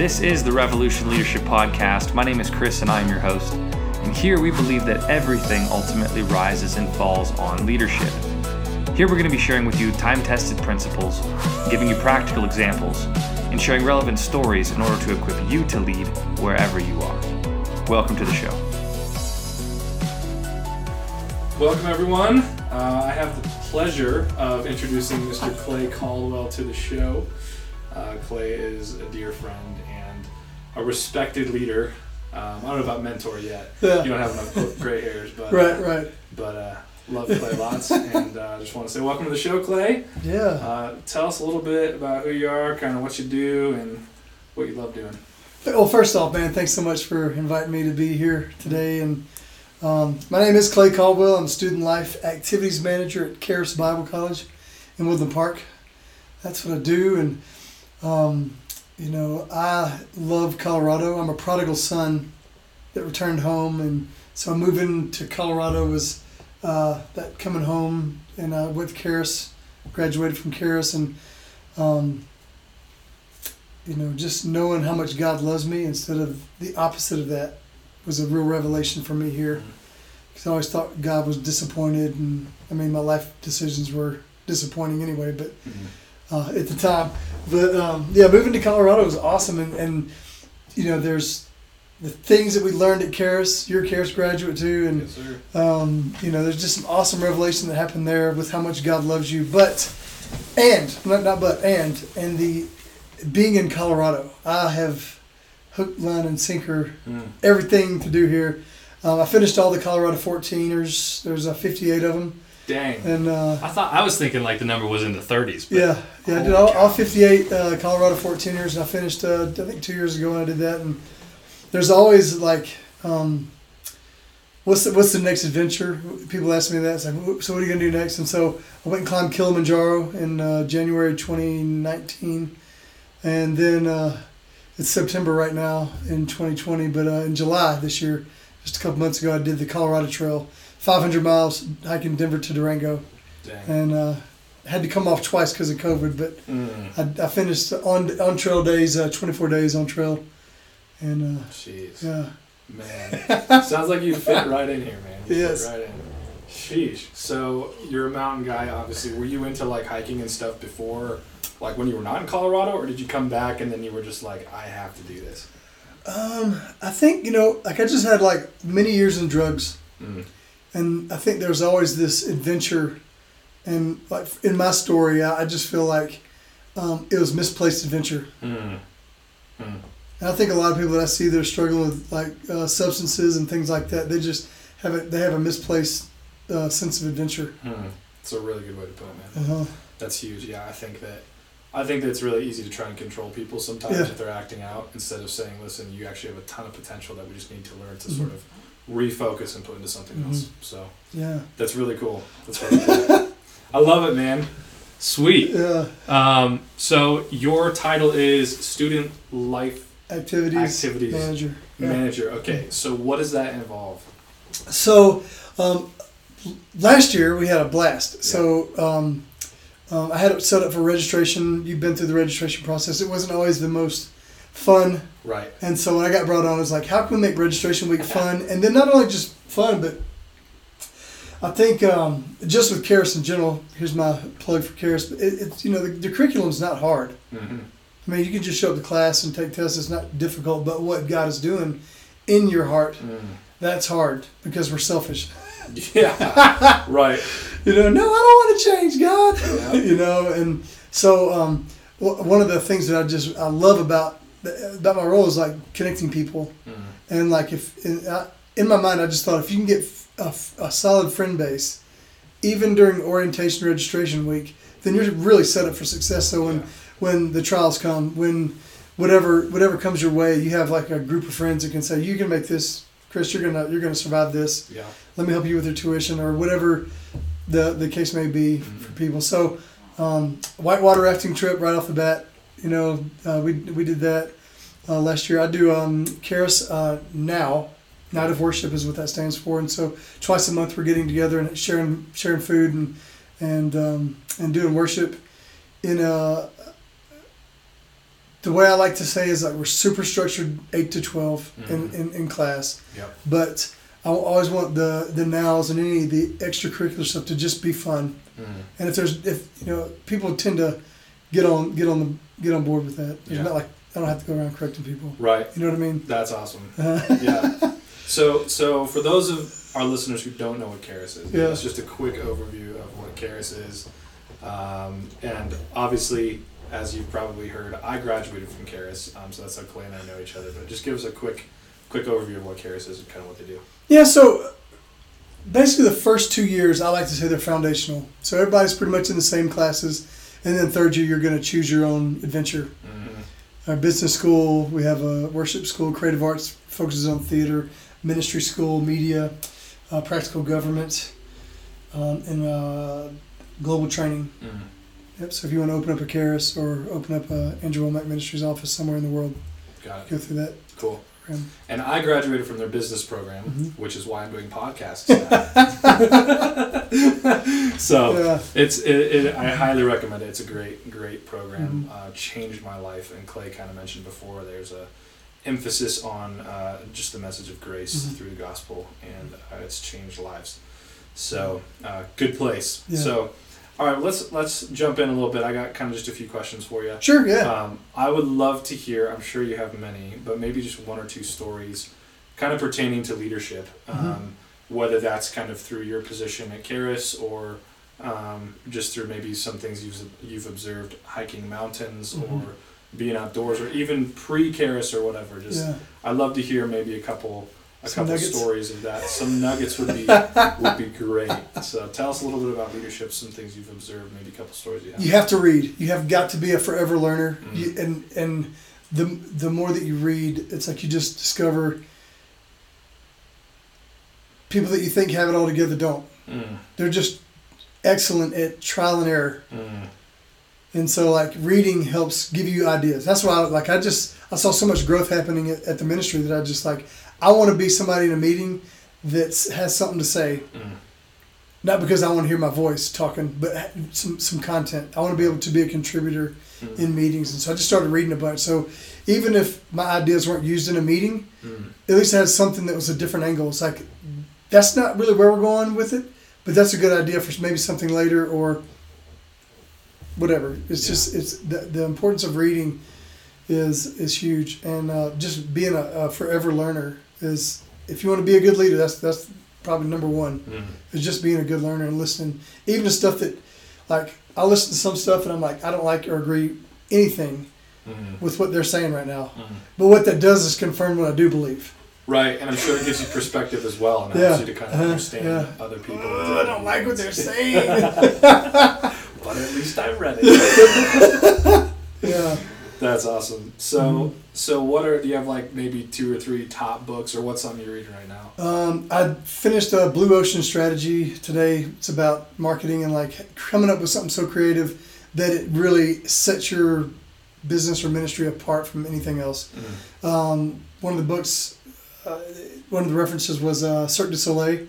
This is the Revolution Leadership Podcast. My name is Chris and I am your host. And here we believe that everything ultimately rises and falls on leadership. Here we're going to be sharing with you time tested principles, giving you practical examples, and sharing relevant stories in order to equip you to lead wherever you are. Welcome to the show. Welcome, everyone. Uh, I have the pleasure of introducing Mr. Clay Caldwell to the show. Uh, Clay is a dear friend a respected leader. Um, I don't know about mentor yet. Yeah. You don't have enough gray hairs, but Right, right. but uh, love Clay lots, and uh, just want to say welcome to the show, Clay. Yeah. Uh, tell us a little bit about who you are, kind of what you do, and what you love doing. Well, first off, man, thanks so much for inviting me to be here today. And um, my name is Clay Caldwell. I'm Student Life Activities Manager at Charis Bible College in Woodland Park. That's what I do. And, um, you know, I love Colorado. I'm a prodigal son that returned home. And so moving to Colorado was uh, that coming home and uh, with Charis, graduated from Charis. And, um, you know, just knowing how much God loves me instead of the opposite of that was a real revelation for me here. Because I always thought God was disappointed, and I mean, my life decisions were disappointing anyway, but uh, at the time. But um, yeah, moving to Colorado was awesome, and, and you know, there's the things that we learned at Charis. You're a Charis graduate too, and Yes, sir. um, you know, there's just some awesome revelation that happened there with how much God loves you. But, and, not, not but, and, and the being in Colorado, I have hook, line, and sinker Mm. everything to do here. Um, I finished all the Colorado 14ers. There's uh, 58 of them. Dang. And uh, I thought I was thinking like the number was in the 30s. But yeah, yeah, I did all, all 58 uh, Colorado 14ers, and I finished uh, I think two years ago when I did that. And there's always like, um, what's the, what's the next adventure? People ask me that. It's like, so what are you gonna do next? And so I went and climbed Kilimanjaro in uh, January 2019, and then uh, it's September right now in 2020. But uh, in July this year, just a couple months ago, I did the Colorado Trail, 500 miles hiking Denver to Durango Dang. and uh, had to come off twice because of COVID. But Mm. I, I finished on on trail days, uh, 24 days on trail, and uh, Jeez. yeah, Man, sounds like you fit right in here, man. You Yes. fit right in. Sheesh. So you're a mountain guy, obviously. Were you into like hiking and stuff before, like when you were not in Colorado, or did you come back and then you were just like, I have to do this? um, I think you know, like I just had like many years in drugs, Mm. And I think there's always this adventure, and like in my story, I, I just feel like um, it was misplaced adventure. Mm. Mm. And I think a lot of people that I see that are struggling with like uh, substances and things like that, they just have a, they have a misplaced uh, sense of adventure. Mm. It's a really good way to put it, man. Uh-huh. That's huge. Yeah, I think that. I think that it's really easy to try and control people sometimes Yeah. if they're acting out instead of saying, "Listen, you actually have a ton of potential that we just need to learn to Mhm. sort of refocus and put into something Mhm. else." So Yeah. that's really cool. That's really cool. I love it, man. sweet. Yeah. Um, So your title is student life Activities, Activities. manager. Yeah. manager. Okay, so what does that involve? So um, last year we had a blast. So um, um, I had it set up for registration. You've been through the registration process. It wasn't always the most fun, Right. and so when I got brought on, I was like, how can we make registration week fun? And then not only just fun, but I think um, just with Charis in general. Here's my plug for Charis. But it, it's you know the, the curriculum's not hard. Mm-hmm. I mean, you can just show up to class and take tests. It's not difficult, but what God is doing in your heart, that's hard because we're selfish. Yeah. right. You know, no, I don't want to change, God. Yeah. you know, and so um, w- one of the things that I just I love about about my role is like connecting people, Mm. and like if in, I, in my mind I just thought if you can get a, a solid friend base, even during orientation registration week, then you're really set up for success. So when Yeah. when the trials come, when whatever whatever comes your way, you have like a group of friends that can say you can make this, Chris. You're gonna you're gonna survive this Yeah. let me help you with your tuition or whatever the the case may be for people. So um, whitewater rafting trip right off the bat. You know, uh, we we did that uh, last year. I do um, Charis uh, now. Night of worship is what that stands for, and so twice a month we're getting together and sharing sharing food and and um, and doing worship in a the way I like to say is like we're super structured eight to 12 in, Mhm. in, in class, Yep. but I always want the the nows and any of the extracurricular stuff to just be fun. Mm. And if there's if you know people tend to get on get on the get on board with that. It's Yeah. not like I don't have to go around correcting people. Right. You know what I mean? That's awesome. yeah. So, so for those of our listeners who don't know what Charis is, Yeah. it's just a quick overview of what Charis is. Um, and obviously, as you've probably heard, I graduated from Charis, um, so that's how Clay and I know each other. But just give us a quick, quick overview of what Charis is and kind of what they do. Yeah, so basically the first two years, I like to say they're foundational. So everybody's pretty much in the same classes, and then third year you're going to choose your own adventure. Mm-hmm. Our business school, we have a worship school, creative arts focuses on theater, ministry school, media, uh, practical government, um, and uh, global training. Mm-hmm. Yep. So if you want to open up a Charis or open up a Andrew Wommack Ministries office somewhere in the world, Got it. go through that Cool. Program. And I graduated from their business program, Mhm. which is why I'm doing podcasts now. so. Yeah. It's it, it. I highly recommend it. It's a great great program. Mhm. Uh, changed my life. And Clay kind of mentioned before. There's a emphasis on uh, just the message of grace Mhm. through the gospel, and uh, it's changed lives. So uh, good place. Yeah. So all right, let's let's jump in a little bit. I got kind of just a few questions for you. Sure. Yeah. Um, I would love to hear. I'm sure you have many, but maybe just one or two stories, kind of pertaining to leadership. Um, Mhm. Whether that's kind of through your position at Charis or um, just through maybe some things you've you've observed hiking mountains Mhm. or being outdoors or even pre Charis or whatever. Just yeah. I'd love to hear maybe a couple a Some couple nuggets. stories of that. Some nuggets would be would be great. So tell us a little bit about leadership. Some things you've observed. Maybe a couple stories you have. You have to read. You have got to be a forever learner. Mhm. You, and and the the more that you read, it's like you just discover people that you think have it all together don't. Mm, They're just excellent at trial and error. mm, And so like reading helps give you ideas. That's why I, like I just I saw so much growth happening at, at the ministry that I just like I want to be somebody in a meeting that has something to say. mm. Not because I want to hear my voice talking, but some some content. I want to be able to be a contributor Mm. in meetings, and so I just started reading a bunch. So even if my ideas weren't used in a meeting, Mm. at least I had something that was a different angle. It's like that's not really where we're going with it, but that's a good idea for maybe something later or whatever. It's Yeah. just it's the, the importance of reading is is huge, and uh, just being a, a forever learner is if you want to be a good leader, that's that's probably number one Mm. is just being a good learner and listening, even to stuff that, like, I listen to some stuff and I'm like, I don't like or agree anything Mm. with what they're saying right now. Mm. But what that does is confirm what I do believe. Right, and I'm sure it gives you perspective as well, and Yeah, helps you to kind of uh-huh, understand yeah. other people. I don't like what they're saying. but at least I read it. yeah. That's awesome. So, Mhm. so what are do you have like maybe two or three top books, or what's something you're reading right now? Um, I finished a Blue Ocean Strategy today. It's about marketing and like coming up with something so creative that it really sets your business or ministry apart from anything else. Um, one of the books, uh, one of the references was uh, Cirque du Soleil,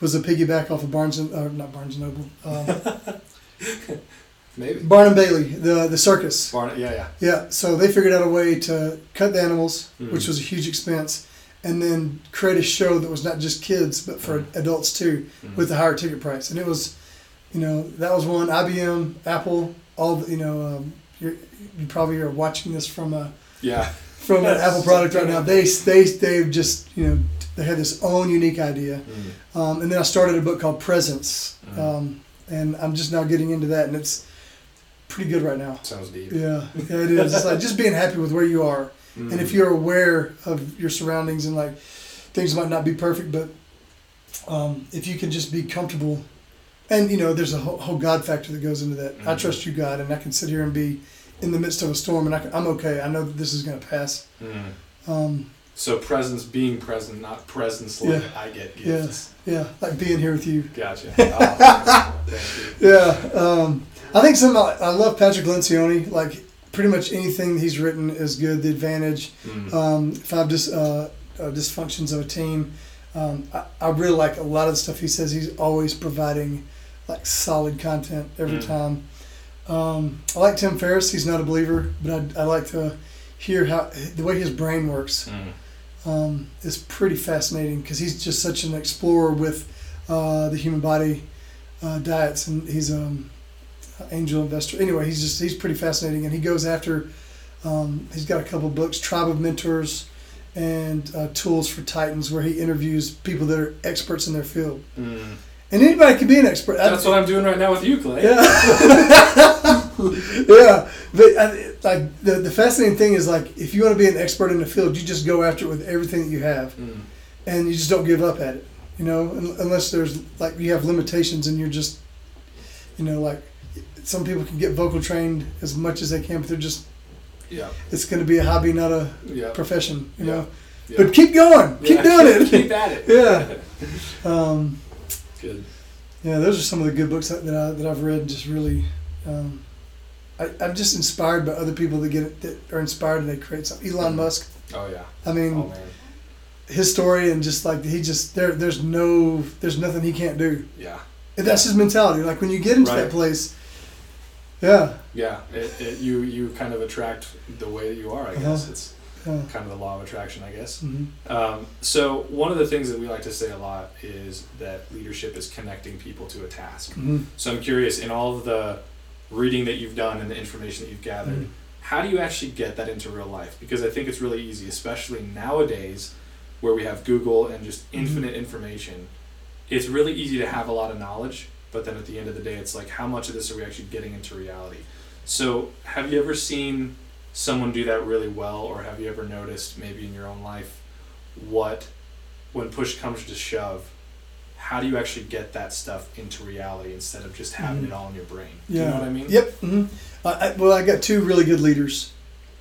was a piggyback off of Barnes and or not Barnes and Noble, um, Maybe. Barnum Bailey, the the circus. Barn- yeah, yeah. Yeah, so they figured out a way to cut the animals, Mhm. which was a huge expense, and then create a show that was not just kids but for Mhm. adults too, Mhm. with a higher ticket price. And it was, you know, that was one. IBM, Apple, all the, you know, um, you're, you probably are watching this from a yeah. from an Apple product right now. They they they've just you know they had this own unique idea. Mm. Um, and then I started a book called Presence, Mhm. um, and I'm just now getting into that, and it's pretty good right now. Sounds deep. Yeah, yeah, it is. It's like just being happy with where you are, Mm. and if you're aware of your surroundings and like things might not be perfect, but um, if you can just be comfortable, and you know, there's a whole, whole God factor that goes into that. I Mhm. trust you, God, and I can sit here and be in the midst of a storm, and I can, I'm okay. I know that this is going to pass. Mm. Um, So presence, being present, not presence like Yeah. I get gifts. yeah, like being here with you. Gotcha. Oh, you. Yeah, um, I think some. I love Patrick Lencioni. Like pretty much anything he's written is good. The Advantage, Mm. um, Five dis, uh, uh, Dysfunctions of a Team. Um, I, I really like a lot of the stuff he says. He's always providing like solid content every Mm. time. Um, I like Tim Ferriss. He's not a believer, but I, I like to hear how the way his brain works Mm. um, is pretty fascinating because he's just such an explorer with uh, the human body uh, diets, and he's um, angel investor. Anyway, he's just he's pretty fascinating, and he goes after. Um, he's got a couple books, Tribe of Mentors, and uh, Tools for Titans, where he interviews people that are experts in their field, Mm. and anybody can be an expert. I- That's what I'm doing right now with you, Clay. yeah. yeah. But I, like the, the fascinating thing is like if you want to be an expert in the field, you just go after it with everything that you have, Mm. and you just don't give up at it. You know, unless there's like you have limitations and you're just, you know, like some people can get vocal trained as much as they can, but they're just Yeah. it's going to be a hobby, not a Yeah. profession. You Yeah. know, Yeah. but keep going, keep doing it. keep at it. Yeah. Um, Good. Yeah, those are some of the good books that, that, I, that I've read. Just really, um, I, I'm just inspired by other people that get it, that are inspired and they create something. Elon Musk. Oh yeah. I mean, Oh his story and just like he just there, there's no, there's nothing he can't do. Yeah. And that's his mentality. Like when you get into Right. that place, yeah, Yeah. It, it, you you kind of attract the way that you are. I guess Uh-huh. it's yeah. kind of the law of attraction. I guess. hmm Um, so one of the things that we like to say a lot is that leadership is connecting people to a task. hmm So I'm curious, in all of the reading that you've done and the information that you've gathered, Mhm. how do you actually get that into real life? Because I think it's really easy, especially nowadays where we have Google and just Mm-hmm. infinite information. It's really easy to have a lot of knowledge, but then at the end of the day, it's like, how much of this are we actually getting into reality? So, have you ever seen someone do that really well, or have you ever noticed maybe in your own life what, when push comes to shove, how do you actually get that stuff into reality instead of just having Mhm. it all in your brain? Yeah. Do you know what I mean? Yep. hmm I, I, well, I got two really good leaders,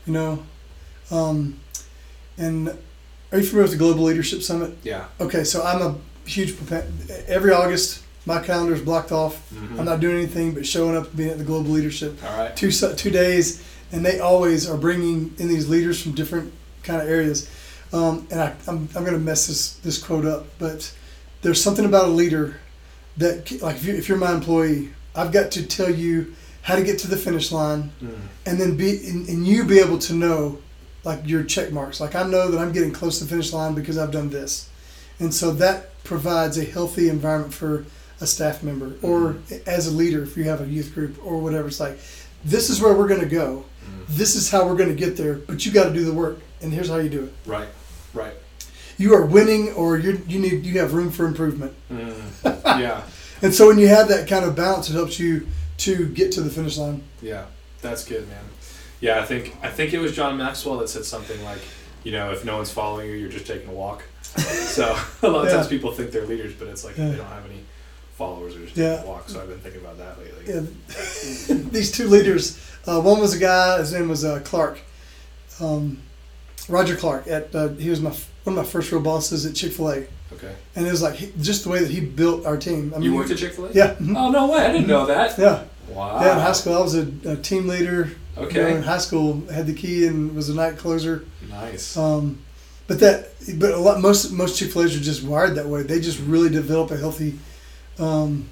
you know, um, and are you familiar with the Global Leadership Summit? Yeah. Okay, so I'm a huge. Every August, my calendar is blocked off. Mhm. I'm not doing anything but showing up and being at the Global Leadership All right. two two days, and they always are bringing in these leaders from different kind of areas. Um, and I, I'm, I'm going to mess this this quote up, but there's something about a leader that like if, you, if you're my employee, I've got to tell you how to get to the finish line, Mm. and then be and, and you be able to know like your check marks. Like I know that I'm getting close to the finish line because I've done this, and so that provides a healthy environment for a staff member or as a leader if you have a youth group or whatever. It's like this is where we're going to go. Mm. This is how we're going to get there, but you got to do the work, and here's how you do it. Right. Right. You are winning, or you you need you have room for improvement. Mm. yeah. And so when you have that kind of balance, it helps you to get to the finish line. Yeah. That's good, man. Yeah, I think I think it was John Maxwell that said something like, you know, if no one's following you, you're just taking a walk. so a lot of Yeah. times people think they're leaders, but it's like Yeah. they don't have any followers. They're just Yeah. taking a walk. So I've been thinking about that lately. Yeah. These two leaders, uh, one was a guy. His name was uh, Clark, um, Roger Clark. At uh, he was my one of my first real bosses at Chick Fil A, Okay. and it was like he, just the way that he built our team. I mean, You worked at Chick Fil A? yeah, mhm. Oh no way! I didn't know that. yeah, Wow. yeah. In high school, I was a, a team leader. You know, Okay. in high school, had the key and was a night closer. Nice. Um, but that, but a lot most most Chick Fil A's are just wired that way. They just really develop a healthy um,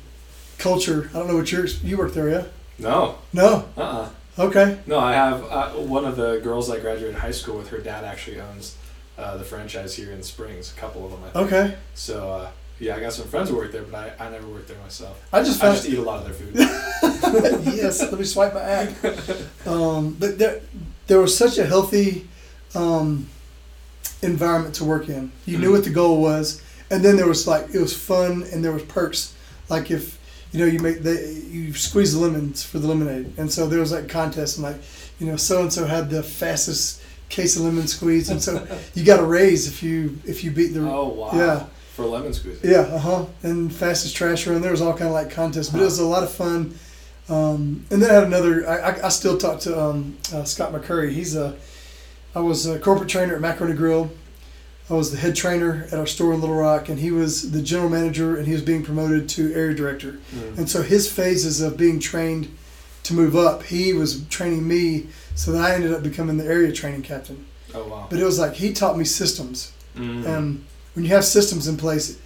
culture. I don't know what yours. You work there, yeah? No. No. Uh. uh Okay. No, I have uh, one of the girls I graduated high school with. Her dad actually owns uh, the franchise here in Springs. A couple of them, I think. Okay. So uh, yeah, I got some friends who work there, but I, I never worked there myself. I just I just eat a lot of their food. yes. Let me swipe my act. Um, but there, there was such a healthy um, environment to work in. You knew Mhm. what the goal was, and then there was like it was fun and there was perks. Like if you know you make the you squeeze the lemons for the lemonade, and so there was like contests and like you know so and so had the fastest case of lemon squeeze, and so you got a raise if you if you beat the oh wow! yeah. For lemon squeeze. Yeah, uh huh. And fastest trash run. There was all kind of like contests, but it was a lot of fun. Um, and then I had another. I, I, I still talk to um, uh, Scott McCurry. He's a. I was a corporate trainer at Macaroni Grill. I was the head trainer at our store in Little Rock, and he was the general manager, and he was being promoted to area director. Mm. And so his phases of being trained to move up, he was training me, so that I ended up becoming the area training captain. Oh wow! But it was like he taught me systems. Mm. Um, when you have systems in place,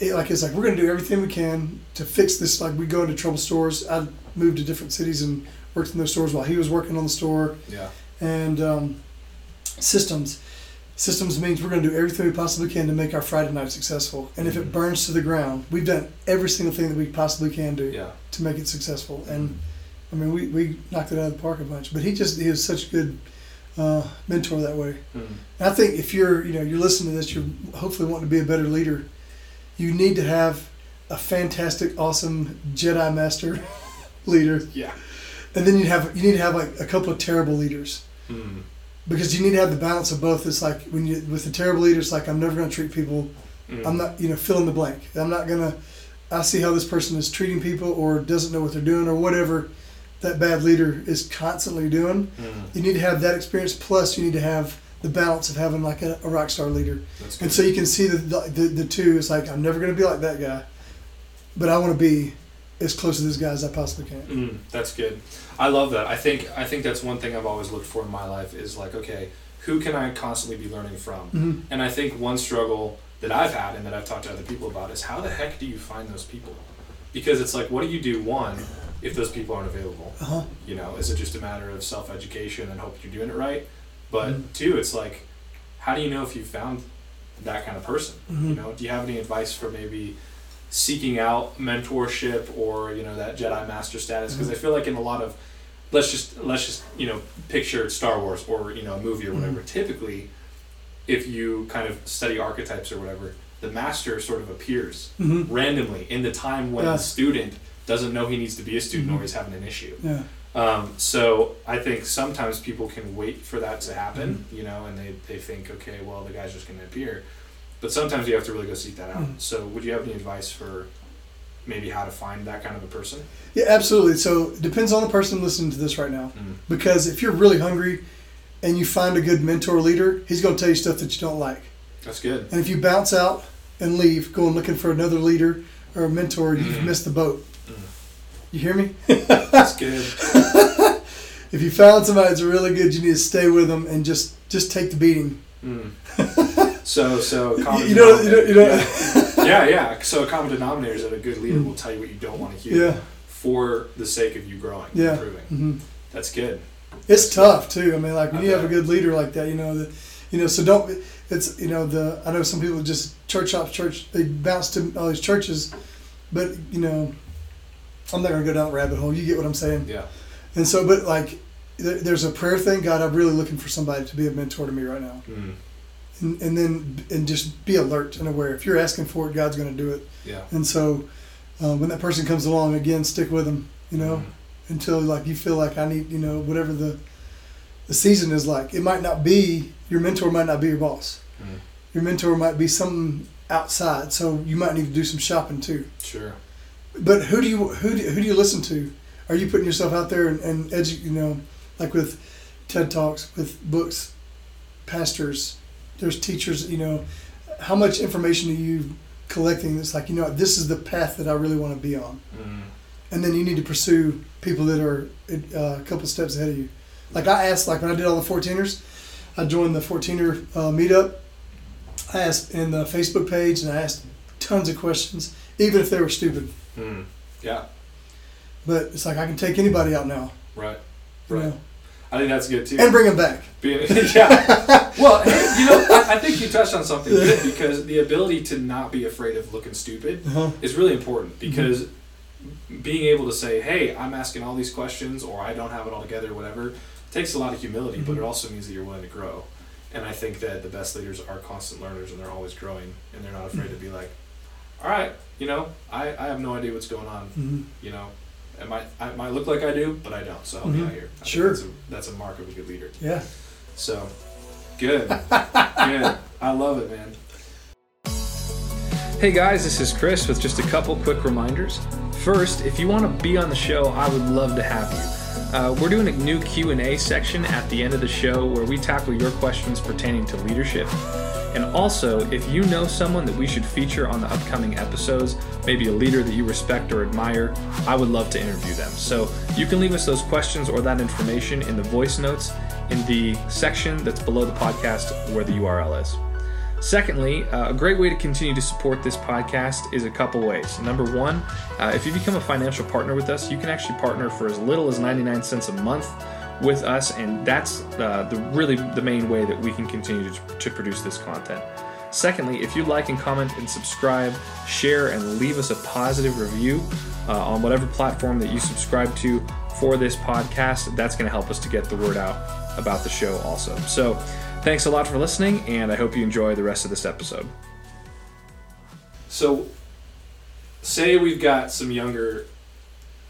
it, like it's like we're going to do everything we can to fix this. Like we go into trouble stores. I moved to different cities and worked in those stores while he was working on the store. Yeah. And um, systems. Systems means we're going to do everything we possibly can to make our Friday night successful. And if it burns to the ground, we've done every single thing that we possibly can do Yeah. to make it successful. And I mean, we, we knocked it out of the park a bunch. But he just he is such a good uh, mentor that way. Mm. And I think if you're you know you're listening to this, you're hopefully wanting to be a better leader. You need to have a fantastic, awesome Jedi Master leader, Yeah. and then you have you need to have like a couple of terrible leaders Mm. Because you need to have the balance of both. It's like when you with the terrible leader, it's like I'm never going to treat people. Mm. I'm not you know fill in the blank. I'm not gonna. I see how this person is treating people or doesn't know what they're doing or whatever that bad leader is constantly doing. Mm. You need to have that experience. Plus, you need to have the balance of having like a, a rock star leader. And so you can see the, the, the two. It's like, I'm never going to be like that guy, but I want to be as close to this guy as I possibly can. Mm, that's good. I love that. I think I think that's one thing I've always looked for in my life is like, okay, who can I constantly be learning from? Mhm. And I think one struggle that I've had and that I've talked to other people about is how the heck do you find those people? Because it's like, what do you do one if those people aren't available? Uh-huh. You know, is it just a matter of self education and hope you're doing it right? But Mhm. two, it's like, how do you know if you found that kind of person? Mhm. You know, do you have any advice for maybe seeking out mentorship or you know that Jedi Master status? Because I feel like in a lot of let's just let's just you know picture Star Wars or you know a movie or whatever. Typically, if you kind of study archetypes or whatever, the master sort of appears Mhm. randomly in the time when Yeah. the student doesn't know he needs to be a student or he's having an issue. Yeah. Um, so I think sometimes people can wait for that to happen, Mm-hmm. you know, and they, they think, okay, well, the guy's just going to appear. But sometimes you have to really go seek that out. Mhm. So would you have any advice for maybe how to find that kind of a person? Yeah, absolutely. So it depends on the person listening to this right now. Mm. Because if you're really hungry and you find a good mentor leader, he's going to tell you stuff that you don't like. That's good. And if you bounce out and leave, going looking for another leader or a mentor, you've Mhm. missed the boat. Mm. You hear me? That's good. If you found somebody that's really good, you need to stay with them and just just take the beating. Mm. So, so common You know, you know, you know. denominator- yeah, yeah. So a common denominator is that a good leader will tell you what you don't want to hear Yeah. for the sake of you growing, Yeah. improving. hmm That's good. It's tough too. I mean, like when I you have a good leader like that, you know that, you know. So don't. It's you know the. I know some people just church off church. They bounce to all these churches, but you know, I'm not gonna go down the rabbit hole. You get what I'm saying. Yeah. And so, but like, there, there's a prayer thing. God, I'm really looking for somebody to be a mentor to me right now, Mm. And, and then and just be alert and aware. If you're asking for it, God's gonna do it. Yeah. And so, uh, when that person comes along again, stick with them. You know Mm. until like you feel like I need, you know, whatever the the season is like. It might not be your mentor might not be your boss. Mm. Your mentor might be something outside, so you might need to do some shopping too. Sure. But who do you who do, who do you listen to? Are you putting yourself out there and, and edu- you know, like with TED talks, with books, pastors, there's teachers, you know, how much information are you collecting that's like, you know, this is the path that I really want to be on Mm. and then you need to pursue people that are uh, a couple steps ahead of you. Like I asked, like when I did all the 14ers, I joined the 14er uh, meetup. I asked in the Facebook page, and I asked tons of questions, even if they were stupid. Mm. Yeah. But it's like I can take anybody out now, Right. you Right. know, I think that's good too. and bring them back. Being, yeah. Well, hey, you know, I, I think you touched on something good because the ability to not be afraid of looking stupid Uh-huh. is really important because being able to say, "Hey, I'm asking all these questions," or "I don't have it all together," whatever, takes a lot of humility, but it Mhm. also means that you're willing to grow. And I think that the best leaders are constant learners, and they're always growing, and they're not afraid to be like, "All right, you know, I, I have no idea what's going on. Mhm. You know, it might I might look like I do, but I don't. So help me Mhm. out here." I Sure. that's a, that's a mark of a good leader. Yeah. So, good, good. I love it, man. Hey guys, this is Chris with just a couple quick reminders. First, if you want to be on the show, I would love to have you. Uh, we're doing a new Q&A section at the end of the show where we tackle your questions pertaining to leadership. And also, if you know someone that we should feature on the upcoming episodes, maybe a leader that you respect or admire, I would love to interview them. So you can leave us those questions or that information in the voice notes in the section that's below the podcast where the URL is. Secondly, uh, a great way to continue to support this podcast is a couple ways. Number one, uh, if you become a financial partner with us, you can actually partner for as little as 99 cents a month with us, and that's uh, the really the main way that we can continue to, to produce this content. Secondly, if you like and comment and subscribe, share and leave us a positive review uh, on whatever platform that you subscribe to for this podcast, that's going to help us to get the word out about the show also. So, thanks a lot for listening, and I hope you enjoy the rest of this episode. So, say we've got some younger,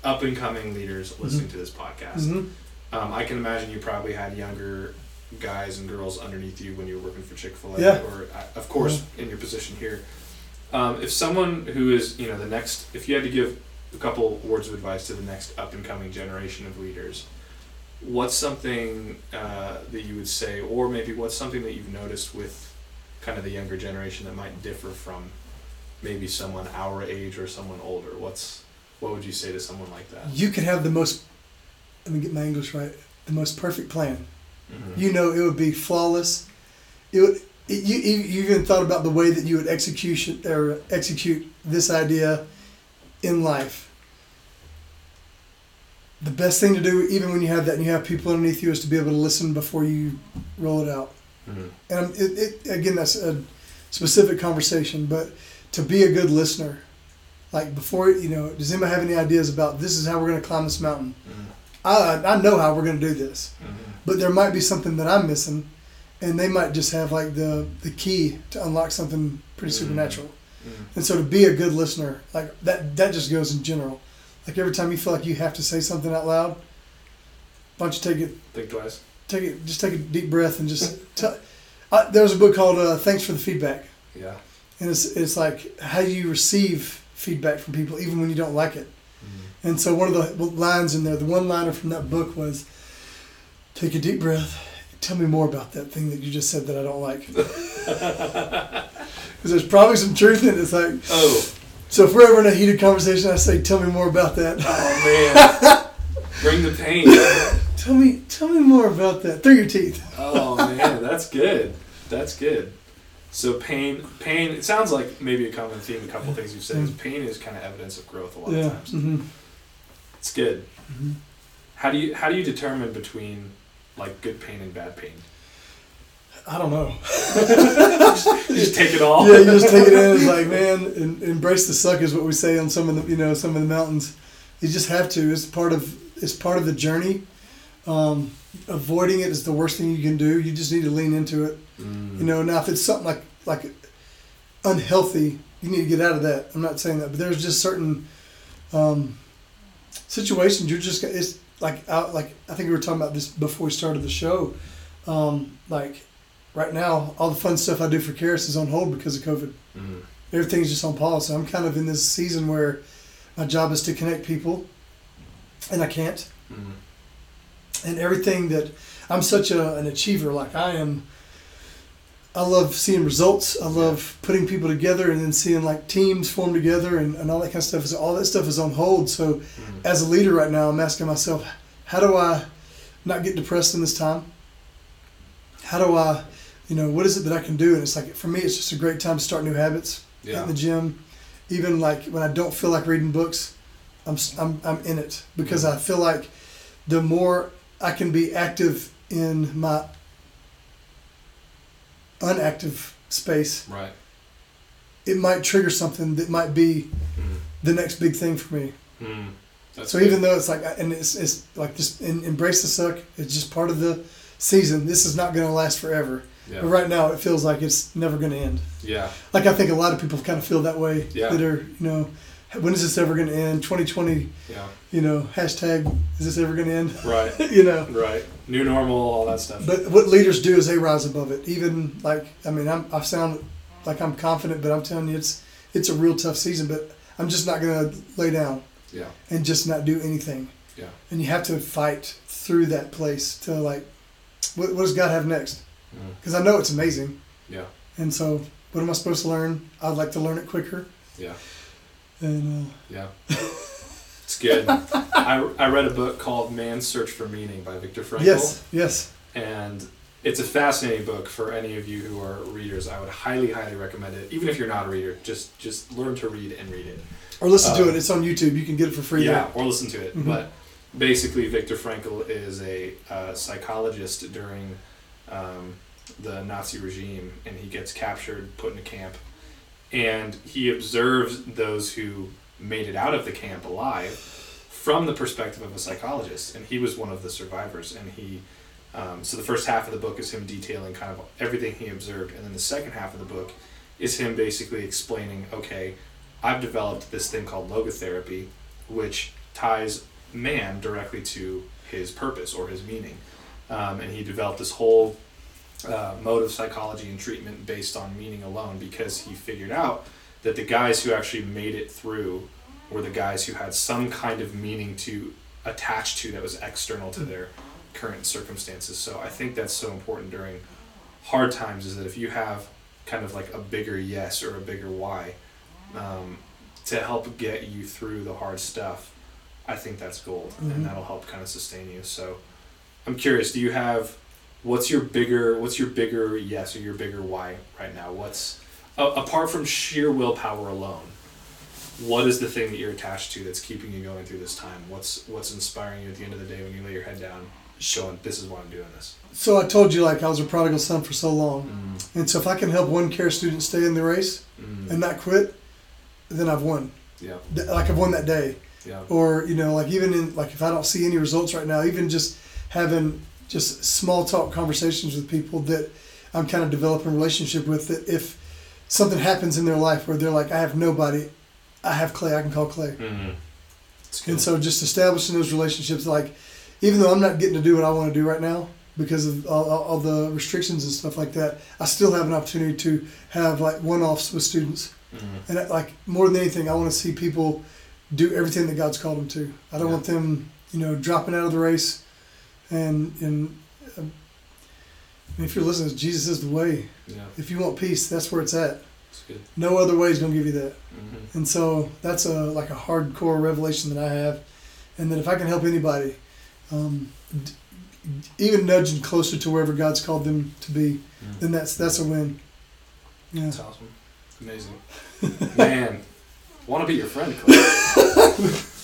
up and coming leaders listening to this podcast. Mhm. Um, I can imagine you probably had younger guys and girls underneath you when you were working for Chick Fil A, Yeah. or uh, of course in your position here. Um, if someone who is, you know, the next, if you had to give a couple words of advice to the next up and coming generation of leaders, what's something uh, that you would say, or maybe what's something that you've noticed with kind of the younger generation that might differ from maybe someone our age or someone older? What's what would you say to someone like that? You could have the most, let me get my English right, the most perfect plan. Mm-hmm. You know, it would be flawless. It would, it, you, you you even thought about the way that you would execution or execute this idea in life. The best thing to do, even when you have that and you have people underneath you, is to be able to listen before you roll it out. Mm-hmm. And it, it, again, that's a specific conversation, but to be a good listener, like before, you know, does anybody have any ideas about this is how we're going to climb this mountain? I, I know how we're going to do this, Mm-hmm. but there might be something that I'm missing, and they might just have like the, the key to unlock something pretty Mhm. supernatural. Mm-hmm. And so to be a good listener, like that, that just goes in general. Like every time you feel like you have to say something out loud, why don't you take it Think twice. take it just take a deep breath and just tell I, there was a book called uh, thanks for the feedback Yeah. and it's, it's like how do you receive feedback from people even when you don't like it and so one of the lines in there the one liner from that book was take a deep breath tell me more about that thing that you just said that i don't like because there's probably some truth in it it's like Oh. so if we're ever in a heated conversation i say tell me more about that Oh man. Bring the pain. tell me tell me more about that through your teeth Oh man, that's good. That's good. So pain, pain. It sounds like maybe a common theme. A couple things you've said is pain is kind of evidence of growth a lot yeah of times. hmm It's good. Mhm. How do you how do you determine between like good pain and bad pain? i don't know You just take it all. yeah, you just take it in. It's like, man, en- embrace the suck is what we say on some of the, you know, some of the mountains. You just have to. It's part of, it's part of the journey. Um, avoiding it is the worst thing you can do. You just need to lean into it. Mm. You know, now if it's something like like unhealthy, you need to get out of that. I'm not saying that, but there's just certain um, situations you're just. It's like out. Like I think we were talking about this before we started the show. Um, like right now, all the fun stuff I do for Charis is on hold because of COVID. Mm. Everything's just on pause. So I'm kind of in this season where my job is to connect people, and I can't. Mm. And everything that I'm such a, an achiever, like I am. I love seeing results. I love putting people together and then seeing like teams form together and, and all that kind of stuff. Is all that stuff is on hold. So Mm. as a leader right now, I'm asking myself, how do I not get depressed in this time? How do I, you know, what is it that I can do? And it's like for me, it's just a great time to start new habits Yeah. in the gym. Even like when I don't feel like reading books, I'm I'm I'm in it because I feel like the more I can be active in my unactive space, Right. it might trigger something that might be Mm. the next big thing for me. Mm. So good. even though it's like, and it's, it's like just embrace the suck. It's just part of the season. This is not going to last forever. yeah. But right now, it feels like it's never going to end. Yeah. Like I think a lot of people kind of feel that way. Yeah. That are you know, when is this ever going to end? 2020. Yeah. You know, hashtag is this ever going to end? Right. you know. Right. New normal, all that stuff. But what leaders do is they rise above it. Even like I mean, I'm, I sound like I'm confident, but I'm telling you, it's it's a real tough season. But I'm just not going to lay down yeah. and just not do anything. Yeah. And you have to fight through that place to like, what, what does God have next? Mm. Because I know it's amazing. Yeah. And so, what am I supposed to learn? I'd like to learn it quicker. Yeah. And uh, Yeah. It's good. I, I read a book called Man's Search for Meaning by Viktor Frankl. yes, yes, And it's a fascinating book for any of you who are readers. I would highly, highly recommend it. Even if you're not a reader, just just learn to read and read it. Or listen to Uh, it. It's on YouTube. You can get it for free. Yeah, or listen to it. Mhm. But basically, Viktor Frankl is a uh, psychologist during um, the Nazi regime, and he gets captured, put in a camp, and he observes those who made it out of the camp alive from the perspective of a psychologist, and he was one of the survivors. And he, um, so the first half of the book is him detailing kind of everything he observed, and then the second half of the book is him basically explaining, okay, I've developed this thing called logotherapy, which ties man directly to his purpose or his meaning. Um, and he developed this whole uh, mode of psychology and treatment based on meaning alone because he figured out that the guys who actually made it through were the guys who had some kind of meaning to attach to that was external to their current circumstances. So I think that's so important during hard times is that if you have kind of like a bigger yes or a bigger why um, to help get you through the hard stuff, I think that's gold, Mhm. and that'll help kind of sustain you. So, I'm curious. Do you have what's your bigger what's your bigger yes or your bigger why right now? What's apart from sheer willpower alone? What is the thing that you're attached to that's keeping you going through this time? What's what's inspiring you at the end of the day when you lay your head down, showing this is why I'm doing this? So I told you like I was a prodigal son for so long, and so if I can help one care student stay in the race Mm. and not quit, then I've won. Yeah, Like I've won that day. yeah, Or you know, like even in like if I don't see any results right now, even just having just small talk conversations with people that I'm kind of developing a relationship with. That if something happens in their life where they're like, I have nobody, I have Clay, I can call Clay. mm. It's good. And so just establishing those relationships, like even though I'm not getting to do what I want to do right now because of all, all, all the restrictions and stuff like that, I still have an opportunity to have like one-offs with students. Mm. And like more than anything, I want to see people do everything that God's called them to. I don't Yeah. want them, you know, dropping out of the race. And and um, if you're listening, Jesus is the way. Yeah, If you want peace, that's where it's at. it's good. No other way is going to give you that. Mm-hmm. And so that's a like a hardcore revelation that I have, and that if I can help anybody, um, d- even nudging closer to wherever God's called them to be, then that's that's a win. Yeah. That's awesome. Amazing. Man, want to be your friend, Clay.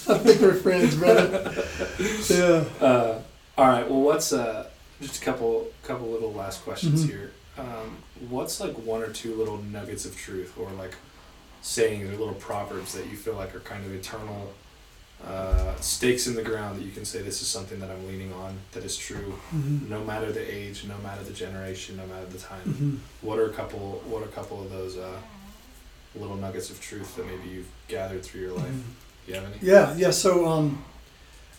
I think we're friends, brother. yeah. Uh, all right. Well, what's uh, just a couple couple little last questions Mhm. here. Um, what's like one or two little nuggets of truth, or like sayings or little proverbs that you feel like are kind of eternal uh, stakes in the ground that you can say this is something that I'm leaning on that is true, hmm no matter the age, no matter the generation, no matter the time. hmm What are a couple? What are a couple of those uh, little nuggets of truth that maybe you've gathered through your life? Do you have any? Yeah, yeah. So um,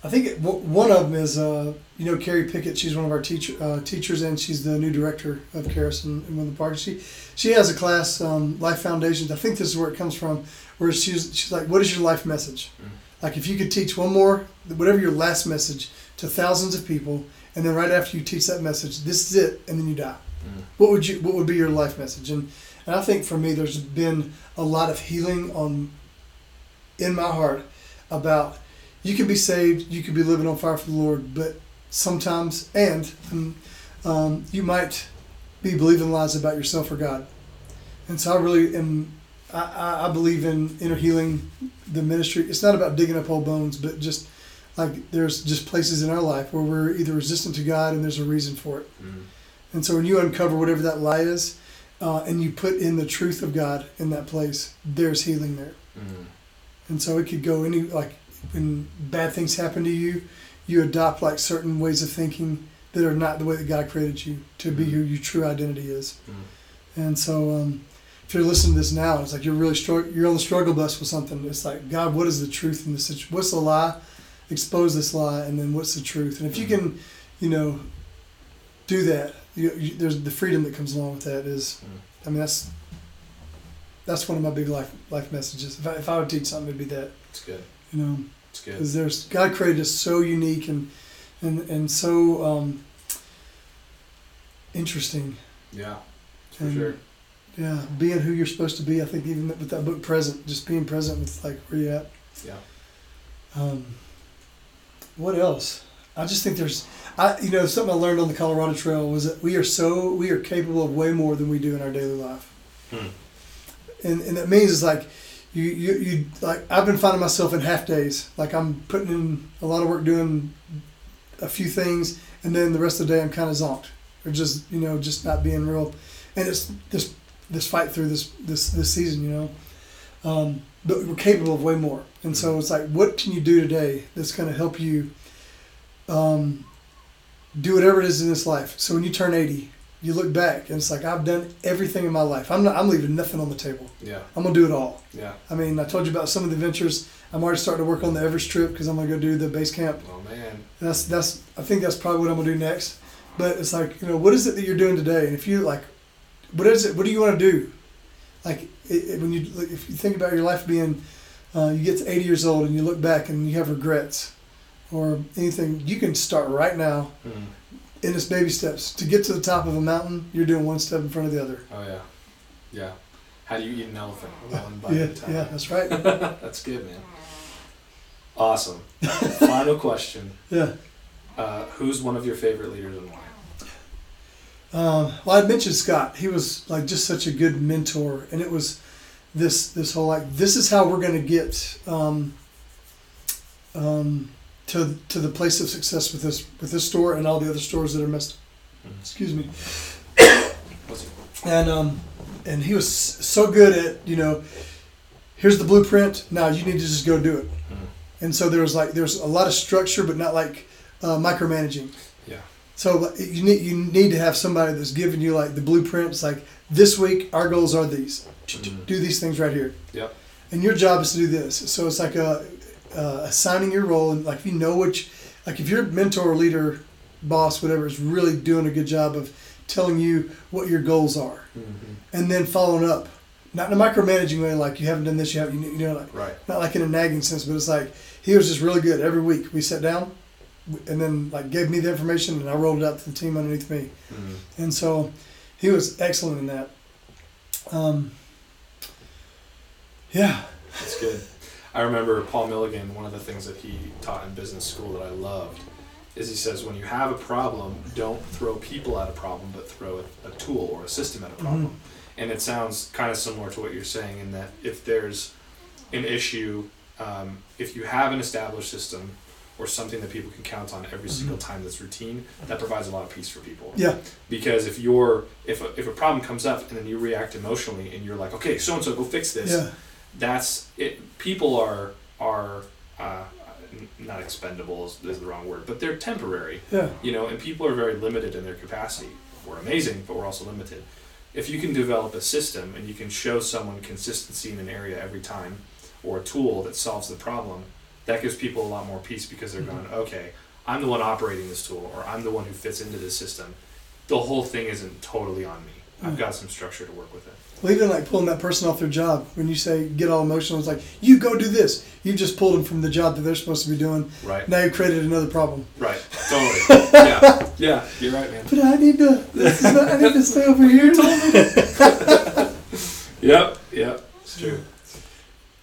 I think it, w- one of them is uh, you know Carrie Pickett. She's one of our teacher uh, teachers, and she's the new director of Charis in, in Woodland Park. She she has a class, um, Life Foundations. I think this is where it comes from. Where she's she's like, what is your life message? Mm. Like if you could teach one more, whatever your last message to thousands of people, and then right after you teach that message, this is it, and then you die. Mm. What would you what would be your life message? And and I think for me, there's been a lot of healing on in my heart about you can be saved, you could be living on fire for the Lord, but sometimes and um, um, you might be believing lies about yourself or God. And so I really am. I, I, I believe in inner healing, the ministry. It's not about digging up old bones, but just like there's just places in our life where we're either resistant to God and there's a reason for it. Mm. And so when you uncover whatever that lie is, uh, and you put in the truth of God in that place, there's healing there. Mm. And so it could go any like when bad things happen to you, you adopt like certain ways of thinking that are not the way that God created you to be who your true identity is. Mm. And so um, if you're listening to this now, it's like you're really strugg- you're on the struggle bus with something. It's like God, what is the truth in this situation? What's the lie? Expose this lie, and then what's the truth? And if you can, you know, do that, you, you, there's the freedom that comes along with that. Is, Mm. I mean, that's that's one of my big life life messages. If I, if I would teach something, it'd be that. It's good. You know, because there's God created us so unique and and and so um, interesting. Yeah, for And, sure. Yeah, being who you're supposed to be. I think even with that book, present, just being present with like where you at. Yeah. Um, what else? I just think there's, I you know something I learned on the Colorado Trail was that we are so we are capable of way more than we do in our daily life, Hmm. and and that means it's like. You, you, you like I've been finding myself in half days. Like I'm putting in a lot of work doing a few things and then the rest of the day I'm kind of zonked. Or just you know just not being real. And it's this this fight through this this this season you know? Um, but we're capable of way more. And so it's like what can you do today that's going to help you um, do whatever it is in this life? So when you turn 80 you look back and it's like I've done everything in my life I'm not I'm leaving nothing on the table Yeah. I'm gonna do it all Yeah. I mean I told you about some of the ventures I'm already starting to work on the Everest trip because I'm gonna go do the base camp Oh man. that's that's I think that's probably what I'm gonna do next. But it's like you know what is it that you're doing today, and if you like, what is it? What do you want to do? Like it, it, when you like, if you think about your life being, uh, you get to 80 years old and you look back and you have regrets, or anything, you can start right now Mm. In this baby steps to get to the top of a mountain. You're doing one step in front of the other. Oh yeah. Yeah. How do you eat an elephant? One bite Yeah, at a time. yeah, that's right. That's good, man. Awesome. Final question. Yeah. Uh, who's one of your favorite leaders and why? Um, well, I mentioned Scott. He was like just such a good mentor, and it was this this whole like this is how we're going to get um, um, to to the place of success with this with this store and all the other stores that are missed. Mhm. Excuse me. And um, and he was so good at you know, here's the blueprint. Now you need to just go do it. Mhm. And so there was like there's a lot of structure, but not like uh, micromanaging. Yeah. So you need you need to have somebody that's giving you like the blueprints. Like this week, our goals are these. Mhm. Do these things right here. Yep. And your job is to do this. So it's like a, uh, assigning your role and like if you know which, like if your mentor, leader, boss, whatever is really doing a good job of telling you what your goals are, Mhm. and then following up, not in a micromanaging way, like you haven't done this, you haven't, you know, like Right. not like in a nagging sense, but it's like he was just really good. Every week we sat down, and then like gave me the information, and I rolled it out to the team underneath me, Mhm. and so he was excellent in that. Um, yeah, That's good. I remember Paul Milligan, one of the things that he taught in business school that I loved is he says when you have a problem, don't throw people at a problem, but throw a, a tool or a system at a problem. And it sounds kind of similar to what you're saying in that if there's an issue, um, if you have an established system or something that people can count on every single time that's routine, that provides a lot of peace for people. Yeah, because if you're if a, if a problem comes up and then you react emotionally and you're like okay so and so go fix this yeah, that's it people are are uh, not expendable is, is the wrong word but they're temporary. Yeah, you know and people are very limited in their capacity. We're amazing but we're also limited. If you can develop a system and you can show someone consistency in an area every time or a tool that solves the problem that gives people a lot more peace because they're Mhm. going okay i'm the one operating this tool or i'm the one who fits into this system. The whole thing isn't totally on me. I've Mm. got some structure to work with it Well, even like pulling that person off their job when you say get all emotional, it's like you go do this. You just pulled them from the job that they're supposed to be doing. right Now you created another problem. right totally yeah yeah you're right man But I need to. This is not, I need to stay over here. yep yep it's true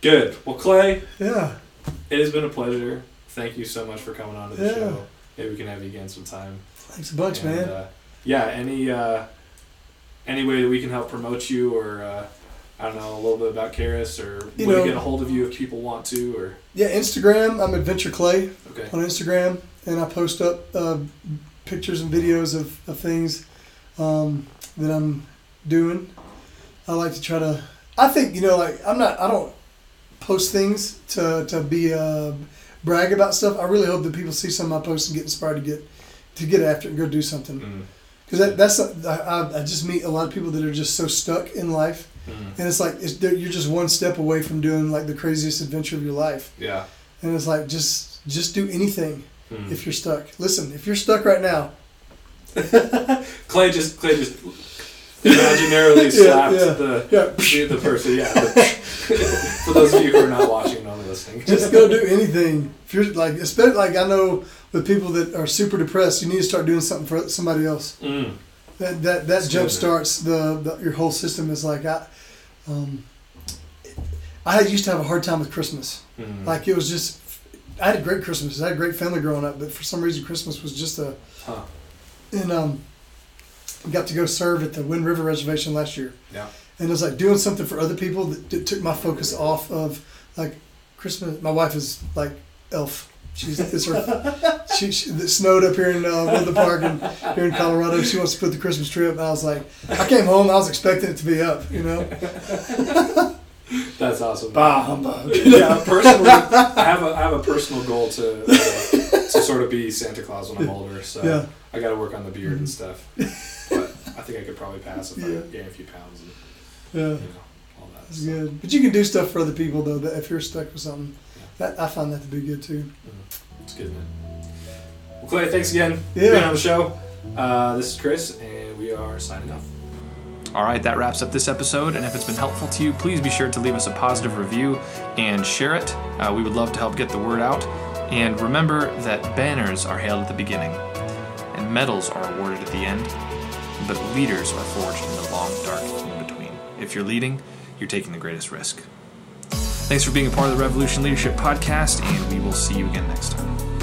good well clay Yeah. It has been a pleasure. Thank you so much for coming on to the Yeah. show. Maybe we can have you again sometime. Thanks a bunch, And, man. Uh, yeah, any uh, any way that we can help promote you, or uh, I don't know, a little bit about Charis, or You way know- to get a hold of you if people want to, or Yeah, Instagram. I'm Adventure Clay okay, on Instagram, and I post up uh, pictures and videos of, of things um, that I'm doing. I like to try to. I think you know, like I'm not. I don't post things to to be uh, brag about stuff. I really hope that people see some of my posts and get inspired to get to get after it and go do something. mm, Because that, that's I, I- I just meet a lot of people that are just so stuck in life, mm, and it's like it's, you're just one step away from doing like the craziest adventure of your life. yeah, And it's like just just do anything mm. if you're stuck. Listen, if you're stuck right now, Clay just Clay just imaginarily slapped yeah. the, yeah, the person. Yeah, for those of you who are not watching and only listening, just go do anything. If you're like, especially like I know with people that are super depressed, you need to start doing something for somebody else. Mm, That that that jump starts the, the your whole system is like I. Um, I used to have a hard time with Christmas. mm, Like it was just I had a great Christmas. I had a great family growing up, but for some reason Christmas was just a. Huh. And um, got to go serve at the Wind River Reservation last year. Yeah. And it was like doing something for other people that, that took my focus off of like Christmas. My wife is like elf. She's it's her. she, she it snowed up here in uh, Woodland Park and here in Colorado. She wants to put the Christmas tree up. And I was like, I came home. I was expecting it to be up. You know. That's awesome. Bah humbug. yeah, personally, I have a I have a personal goal to uh, to sort of be Santa Claus when I'm older. So Yeah. I got to work on the beard and stuff. But I think I could probably pass if Yeah. I gain a few pounds and Yeah. you know all that. That's stuff. good. But you can do stuff for other people though. That if you're stuck with something, that I find that to be good too. It's good, man. Well, Clay, thanks again yeah. for Yeah. being on the show. Uh, this is Chris, and we are signing off. All right, that wraps up this episode. And if it's been helpful to you, please be sure to leave us a positive review and share it. Uh, we would love to help get the word out. And remember that banners are hailed at the beginning, and medals are awarded at the end, but leaders are forged in the long, dark in between. If you're leading, you're taking the greatest risk. Thanks for being a part of the Revolution Leadership Podcast, and we will see you again next time.